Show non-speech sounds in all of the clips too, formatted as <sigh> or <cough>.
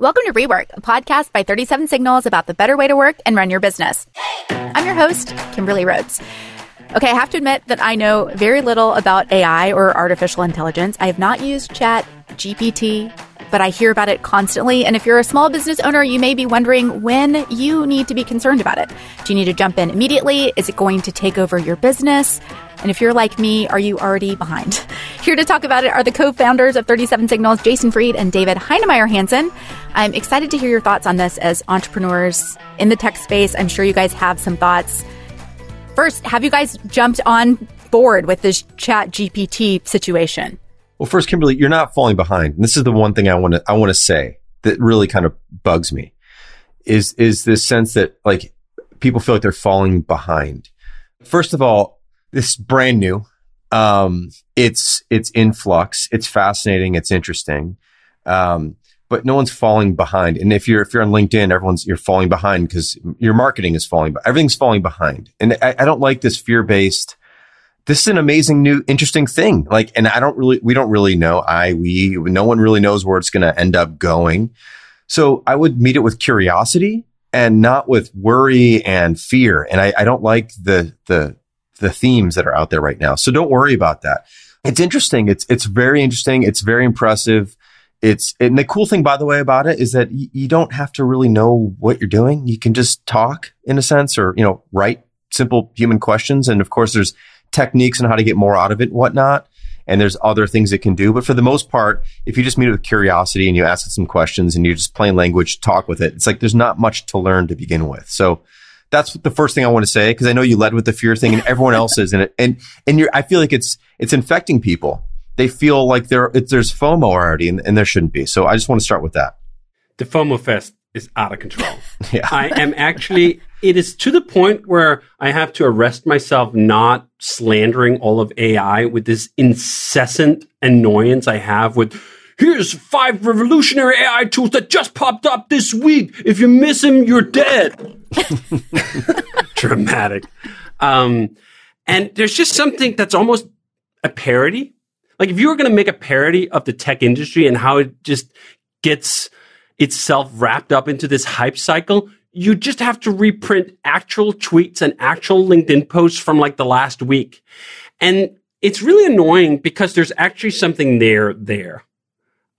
Welcome to Rework, a podcast by 37 Signals about the better way to work and run your business. I'm your host, Kimberly Rhodes. Okay, I have to admit that I know very little about AI or artificial intelligence. I have not used Chat GPT, but I hear about it constantly. And if you're a small business owner, you may be wondering when you need to be concerned about it. Do you need to jump in immediately? Is it going to take over your business? And if you're like me, are you already behind? <laughs> Here to talk about it are the co founders of 37 Signals, Jason Fried and David Heinemeier Hansson. I'm excited to hear your thoughts on this as entrepreneurs in the tech space. I'm sure you guys have some thoughts. First, have you guys jumped on board with this chat GPT situation? Well, first, Kimberly, you're not falling behind. And this is the one thing I want to I want to say that really kind of bugs me is is this sense that like people feel like they're falling behind. First of all, this is brand new. Um, it's it's in flux. It's fascinating. It's interesting. Um, but no one's falling behind. And if you're if you're on LinkedIn, everyone's you're falling behind because your marketing is falling. Everything's falling behind. And I, I don't like this fear based. This is an amazing new interesting thing. Like, and I don't really we don't really know. I we no one really knows where it's going to end up going. So I would meet it with curiosity and not with worry and fear. And I, I don't like the the the themes that are out there right now. So don't worry about that. It's interesting. It's, it's very interesting. It's very impressive. It's, and the cool thing, by the way, about it is that y- you don't have to really know what you're doing. You can just talk in a sense or, you know, write simple human questions. And of course, there's techniques on how to get more out of it and whatnot. And there's other things it can do. But for the most part, if you just meet it with curiosity and you ask it some questions and you just plain language talk with it, it's like there's not much to learn to begin with. So that's the first thing I want to say because I know you led with the fear thing and everyone else is in it. And and you're I feel like it's it's infecting people. They feel like there there's FOMO already and, and there shouldn't be. So I just want to start with that. The FOMO fest is out of control. <laughs> yeah. I am actually it is to the point where I have to arrest myself not slandering all of AI with this incessant annoyance I have with Here's five revolutionary AI tools that just popped up this week. If you miss them, you're dead. <laughs> Dramatic. Um, and there's just something that's almost a parody. Like if you were going to make a parody of the tech industry and how it just gets itself wrapped up into this hype cycle, you just have to reprint actual tweets and actual LinkedIn posts from like the last week. And it's really annoying because there's actually something there there.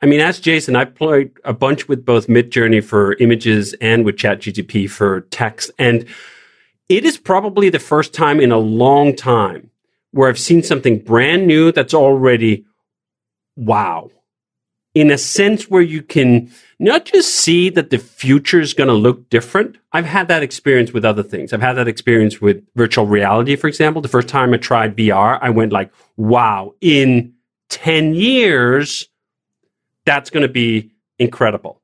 I mean, as Jason. I played a bunch with both Midjourney for images and with ChatGPT for text. And it is probably the first time in a long time where I've seen something brand new that's already wow. In a sense where you can not just see that the future is going to look different. I've had that experience with other things. I've had that experience with virtual reality, for example. The first time I tried VR, I went like, wow, in 10 years, that's going to be incredible.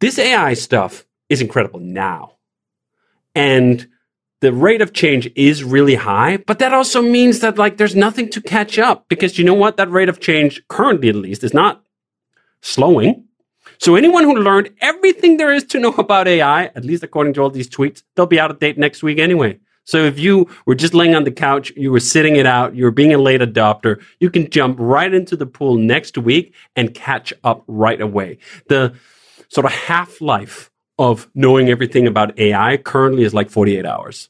This AI stuff is incredible now. And the rate of change is really high, but that also means that like there's nothing to catch up because you know what? That rate of change currently at least is not slowing. So anyone who learned everything there is to know about AI, at least according to all these tweets, they'll be out of date next week anyway. So if you were just laying on the couch, you were sitting it out, you were being a late adopter, you can jump right into the pool next week and catch up right away. The sort of half life of knowing everything about AI currently is like 48 hours.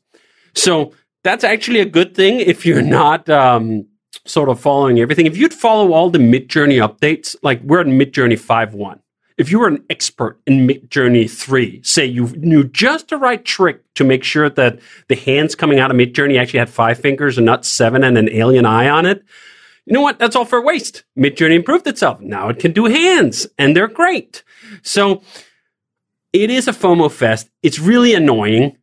So that's actually a good thing if you're not um, sort of following everything. If you'd follow all the Midjourney updates, like we're in Midjourney 5.1, if you were an expert in Midjourney 3, say you knew just the right trick to make sure that the hands coming out of Midjourney actually had five fingers and not seven and an alien eye on it, you know what? That's all for waste. Midjourney improved itself. Now it can do hands and they're great. So it is a FOMO fest. It's really annoying.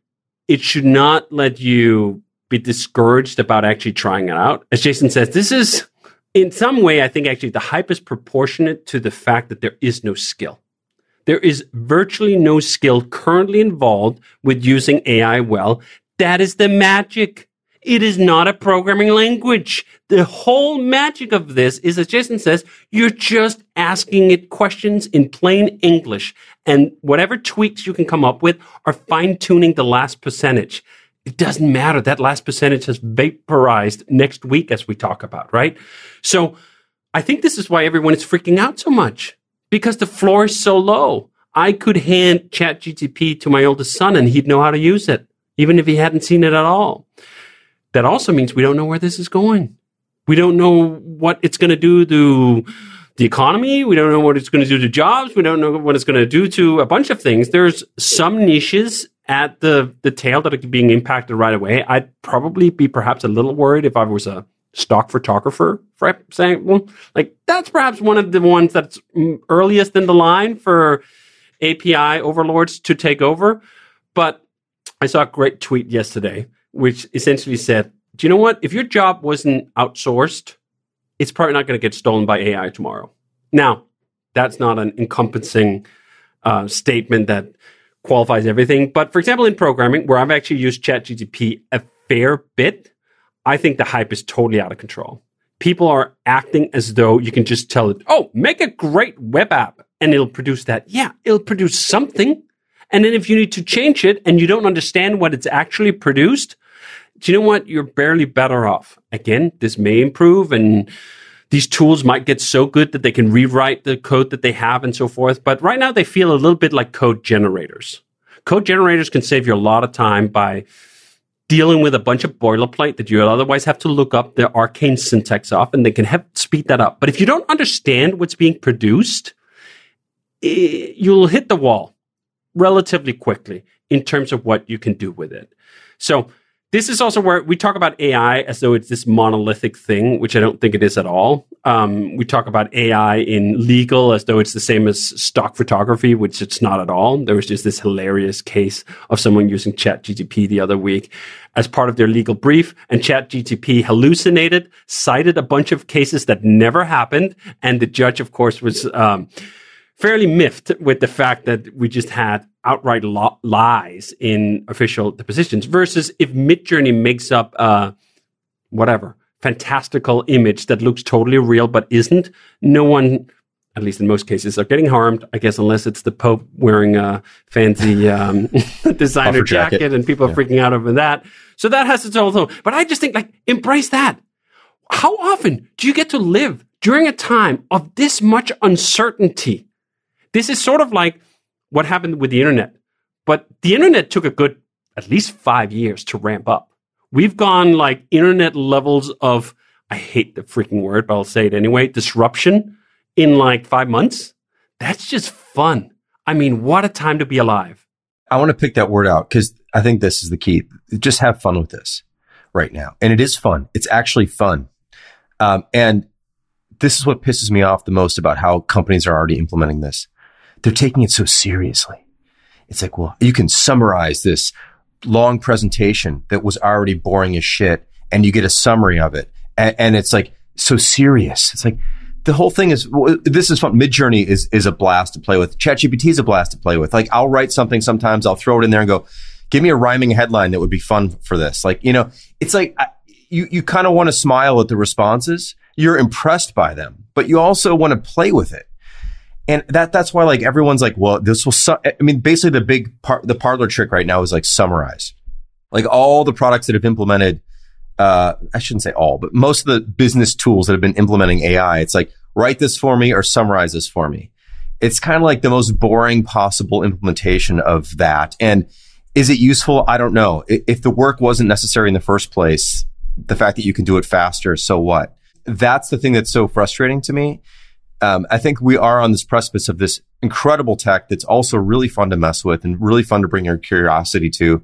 It should not let you be discouraged about actually trying it out. As Jason says, this is in some way, I think actually the hype is proportionate to the fact that there is no skill. There is virtually no skill currently involved with using AI well. That is the magic. It is not a programming language. The whole magic of this is, as Jason says, you're just asking it questions in plain English. And whatever tweaks you can come up with are fine tuning the last percentage it doesn't matter. That last percentage has vaporized next week, as we talk about, right? So I think this is why everyone is freaking out so much because the floor is so low. I could hand ChatGPT to my oldest son and he'd know how to use it, even if he hadn't seen it at all. That also means we don't know where this is going. We don't know what it's going to do to the economy. We don't know what it's going to do to jobs. We don't know what it's going to do to a bunch of things. There's some niches at the, the tail that are being impacted right away. I'd probably be perhaps a little worried if I was a stock photographer, for example. Like that's perhaps one of the ones that's earliest in the line for API overlords to take over. But I saw a great tweet yesterday, which essentially said, do you know what? If your job wasn't outsourced, it's probably not going to get stolen by AI tomorrow. Now, that's not an encompassing uh, statement that qualifies everything. But for example, in programming, where I've actually used ChatGPT a fair bit, I think the hype is totally out of control. People are acting as though you can just tell it, oh, make a great web app and it'll produce that. Yeah, it'll produce something. And then if you need to change it and you don't understand what it's actually produced, do you know what? You're barely better off. Again, this may improve and these tools might get so good that they can rewrite the code that they have and so forth. But right now they feel a little bit like code generators. Code generators can save you a lot of time by dealing with a bunch of boilerplate that you would otherwise have to look up the arcane syntax off and they can have speed that up. But if you don't understand what's being produced, eh, you'll hit the wall relatively quickly in terms of what you can do with it. So this is also where we talk about AI as though it's this monolithic thing, which I don't think it is at all. Um, we talk about AI in legal as though it's the same as stock photography, which it's not at all. There was just this hilarious case of someone using ChatGPT the other week as part of their legal brief, and ChatGPT hallucinated, cited a bunch of cases that never happened, and the judge, of course, was. Um, fairly miffed with the fact that we just had outright lo- lies in official depositions versus if Midjourney makes up uh, whatever fantastical image that looks totally real but isn't, no one, at least in most cases, are getting harmed. I guess unless it's the Pope wearing a fancy um, <laughs> designer jacket. jacket. and people are yeah. freaking out over that. So that has its own. But I just think like embrace that. How often do you get to live during a time of this much uncertainty? This is sort of like what happened with the internet. But the internet took a good at least five years to ramp up. We've gone like internet levels of, I hate the freaking word, but I'll say it anyway, disruption in like five months. That's just fun. I mean, what a time to be alive. I want to pick that word out because I think this is the key. Just have fun with this right now. And it is fun. It's actually fun. Um, and this is what pisses me off the most about how companies are already implementing this they're taking it so seriously. It's like, well, you can summarize this long presentation that was already boring as shit and you get a summary of it. And, and it's like so serious. It's like, the whole thing is this is fun. Midjourney is is a blast to play with. ChatGPT is a blast to play with. Like I'll write something sometimes, I'll throw it in there and go, give me a rhyming headline that would be fun for this. Like you know, it's like I, you you kind of want to smile at the responses. You're impressed by them, but you also want to play with it. And that that's why like everyone's like, well, this will. Su-. I mean, basically the big part, the parlor trick right now is like summarize. Like all the products that have implemented, uh, I shouldn't say all, but most of the business tools that have been implementing AI, it's like write this for me or summarize this for me. It's kind of like the most boring possible implementation of that. And is it useful? I don't know. If the work wasn't necessary in the first place, the fact that you can do it faster, so what? That's the thing that's so frustrating to me um, I think we are on this precipice of this incredible tech that's also really fun to mess with and really fun to bring your curiosity to.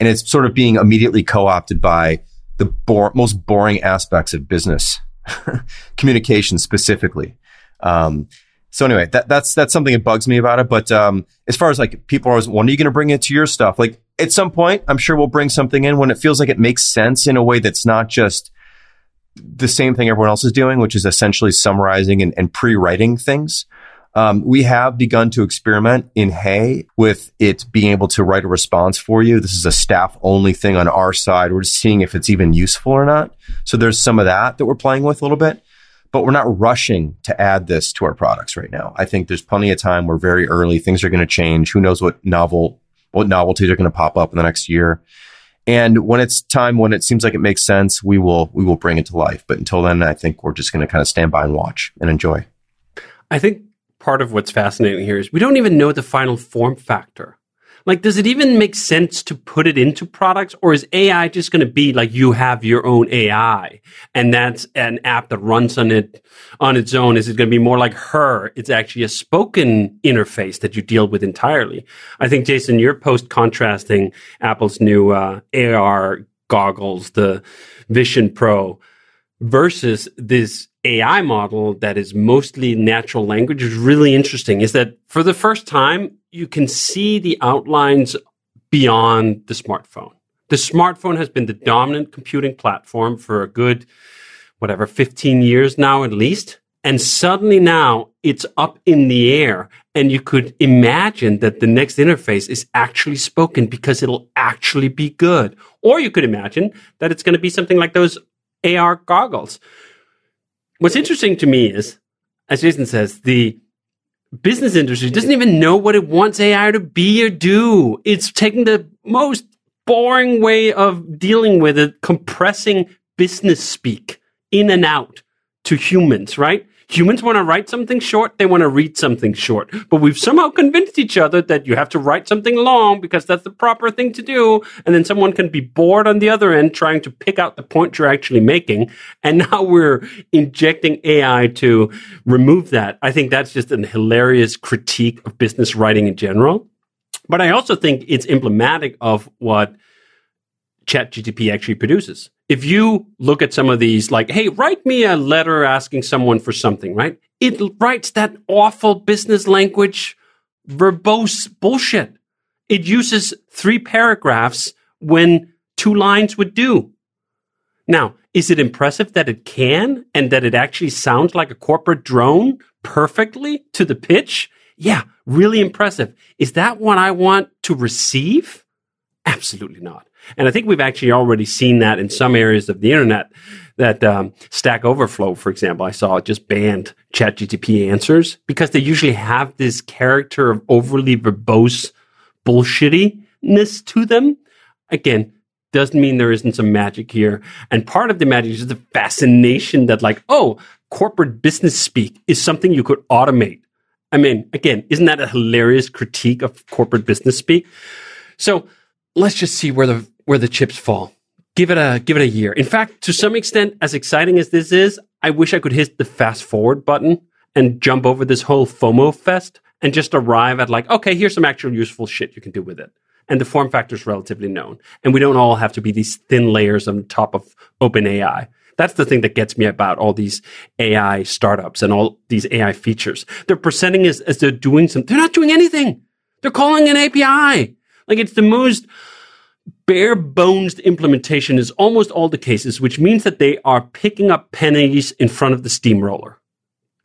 And it's sort of being immediately co-opted by the bo- most boring aspects of business <laughs> communication specifically. Um, so anyway, that, that's, that's something that bugs me about it. But, um, as far as like people are always, when are you going to bring it to your stuff? Like at some point, I'm sure we'll bring something in when it feels like it makes sense in a way that's not just, the same thing everyone else is doing, which is essentially summarizing and, and pre-writing things. Um, we have begun to experiment in HEY with it being able to write a response for you. This is a staff only thing on our side. We're just seeing if it's even useful or not. So there's some of that that we're playing with a little bit, but we're not rushing to add this to our products right now. I think there's plenty of time. We're very early. Things are going to change. Who knows what novel, what novelties are going to pop up in the next year. And when it's time, when it seems like it makes sense, we will we will bring it to life. But until then, I think we're just going to kind of stand by and watch and enjoy. I think part of what's fascinating here is we don't even know the final form factor. Like, does it even make sense to put it into products or is AI just going to be like you have your own AI and that's an app that runs on it on its own? Is it going to be more like her? It's actually a spoken interface that you deal with entirely. I think, Jason, your post contrasting Apple's new uh, AR goggles, the Vision Pro versus this AI model that is mostly natural language is really interesting is that for the first time, you can see the outlines beyond the smartphone. The smartphone has been the dominant computing platform for a good, whatever, 15 years now at least. And suddenly now it's up in the air and you could imagine that the next interface is actually spoken because it'll actually be good. Or you could imagine that it's going to be something like those AR goggles. What's interesting to me is, as Jason says, the business industry doesn't even know what it wants AI to be or do. It's taking the most boring way of dealing with it, compressing business speak in and out to humans, right? Humans want to write something short. They want to read something short. But we've somehow convinced each other that you have to write something long because that's the proper thing to do. And then someone can be bored on the other end trying to pick out the point you're actually making. And now we're injecting AI to remove that. I think that's just an hilarious critique of business writing in general. But I also think it's emblematic of what ChatGPT actually produces. If you look at some of these, like, hey, write me a letter asking someone for something, right? It writes that awful business language, verbose bullshit. It uses three paragraphs when two lines would do. Now, is it impressive that it can and that it actually sounds like a corporate drone perfectly to the pitch? Yeah, really impressive. Is that what I want to receive? Absolutely not. And I think we've actually already seen that in some areas of the internet. That um, Stack Overflow, for example, I saw just banned ChatGPT answers because they usually have this character of overly verbose bullshittiness to them. Again, doesn't mean there isn't some magic here. And part of the magic is the fascination that, like, oh, corporate business speak is something you could automate. I mean, again, isn't that a hilarious critique of corporate business speak? So let's just see where the where the chips fall. Give it a give it a year. In fact, to some extent, as exciting as this is, I wish I could hit the fast forward button and jump over this whole FOMO fest and just arrive at like, okay, here's some actual useful shit you can do with it. And the form factor is relatively known. And we don't all have to be these thin layers on top of OpenAI. That's the thing that gets me about all these AI startups and all these AI features. They're presenting as, as they're doing something. They're not doing anything. They're calling an API. Like it's the most bare bones implementation is almost all the cases, which means that they are picking up pennies in front of the steamroller.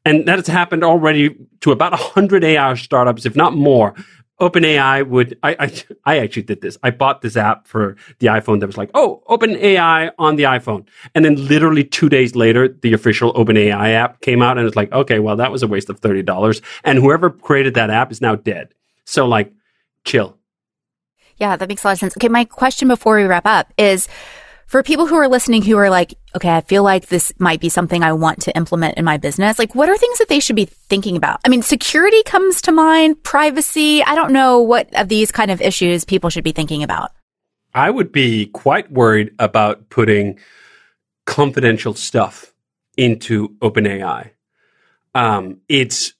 And that has happened already to about 100 AI startups, if not more. OpenAI would, I, I, I actually did this. I bought this app for the iPhone that was like, oh, OpenAI on the iPhone. And then literally two days later, the official OpenAI app came out and it's like, okay, well, that was a waste of $30. And whoever created that app is now dead. So like, chill yeah, that makes a lot of sense. Okay, my question before we wrap up is for people who are listening who are like, okay, I feel like this might be something I want to implement in my business. Like, what are things that they should be thinking about? I mean, security comes to mind, privacy. I don't know what of these kind of issues people should be thinking about. I would be quite worried about putting confidential stuff into OpenAI. Um, it's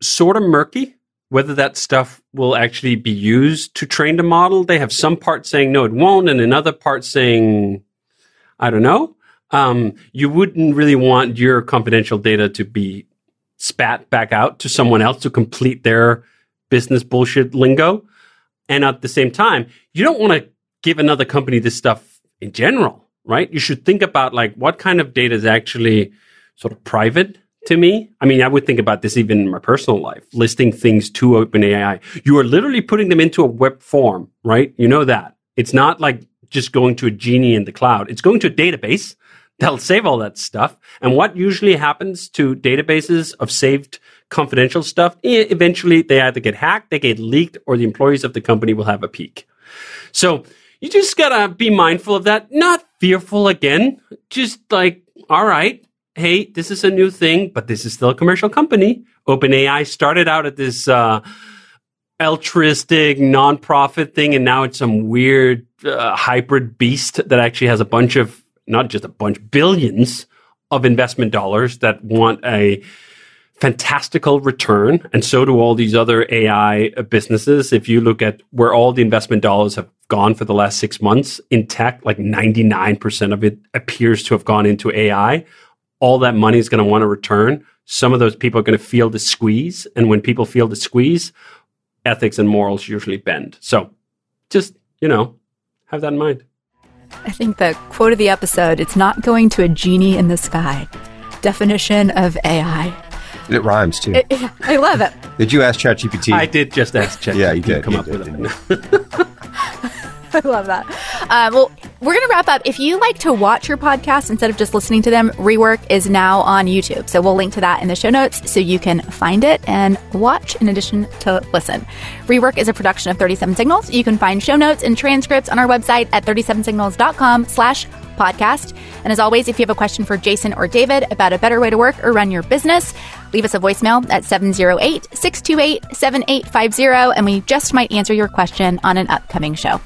sort of murky whether that stuff will actually be used to train the model. They have some parts saying no, it won't, and another part saying, I don't know. Um, you wouldn't really want your confidential data to be spat back out to someone else to complete their business bullshit lingo. And at the same time, you don't want to give another company this stuff in general, right? You should think about like what kind of data is actually sort of private to me. I mean, I would think about this even in my personal life, listing things to OpenAI. You are literally putting them into a web form, right? You know that. It's not like just going to a genie in the cloud. It's going to a database that'll save all that stuff. And what usually happens to databases of saved confidential stuff? Eventually they either get hacked, they get leaked, or the employees of the company will have a peek. So you just gotta be mindful of that. Not fearful again. Just like, all right, hey, this is a new thing, but this is still a commercial company. OpenAI started out at this uh, altruistic nonprofit thing, and now it's some weird uh, hybrid beast that actually has a bunch of, not just a bunch, billions of investment dollars that want a fantastical return. And so do all these other AI businesses. If you look at where all the investment dollars have gone for the last six months in tech, like 99% of it appears to have gone into AI. All that money is going to want to return. Some of those people are going to feel the squeeze. And when people feel the squeeze, ethics and morals usually bend. So just, you know, have that in mind. I think the quote of the episode it's not going to a genie in the sky. Definition of AI. It rhymes too. It, I love it. Did you ask ChatGPT? I did just ask ChatGPT. Yeah, you did. Come You up did, with it. <laughs> <laughs> I love that. Uh, well, we're going to wrap up. If you like to watch your podcast instead of just listening to them, Rework is now on YouTube. So we'll link to that in the show notes so you can find it and watch in addition to listen. Rework is a production of 37 Signals. You can find show notes and transcripts on our website at 37signals.com slash podcast. And as always, if you have a question for Jason or David about a better way to work or run your business, leave us a voicemail at 708 628 7850, and we just might answer your question on an upcoming show.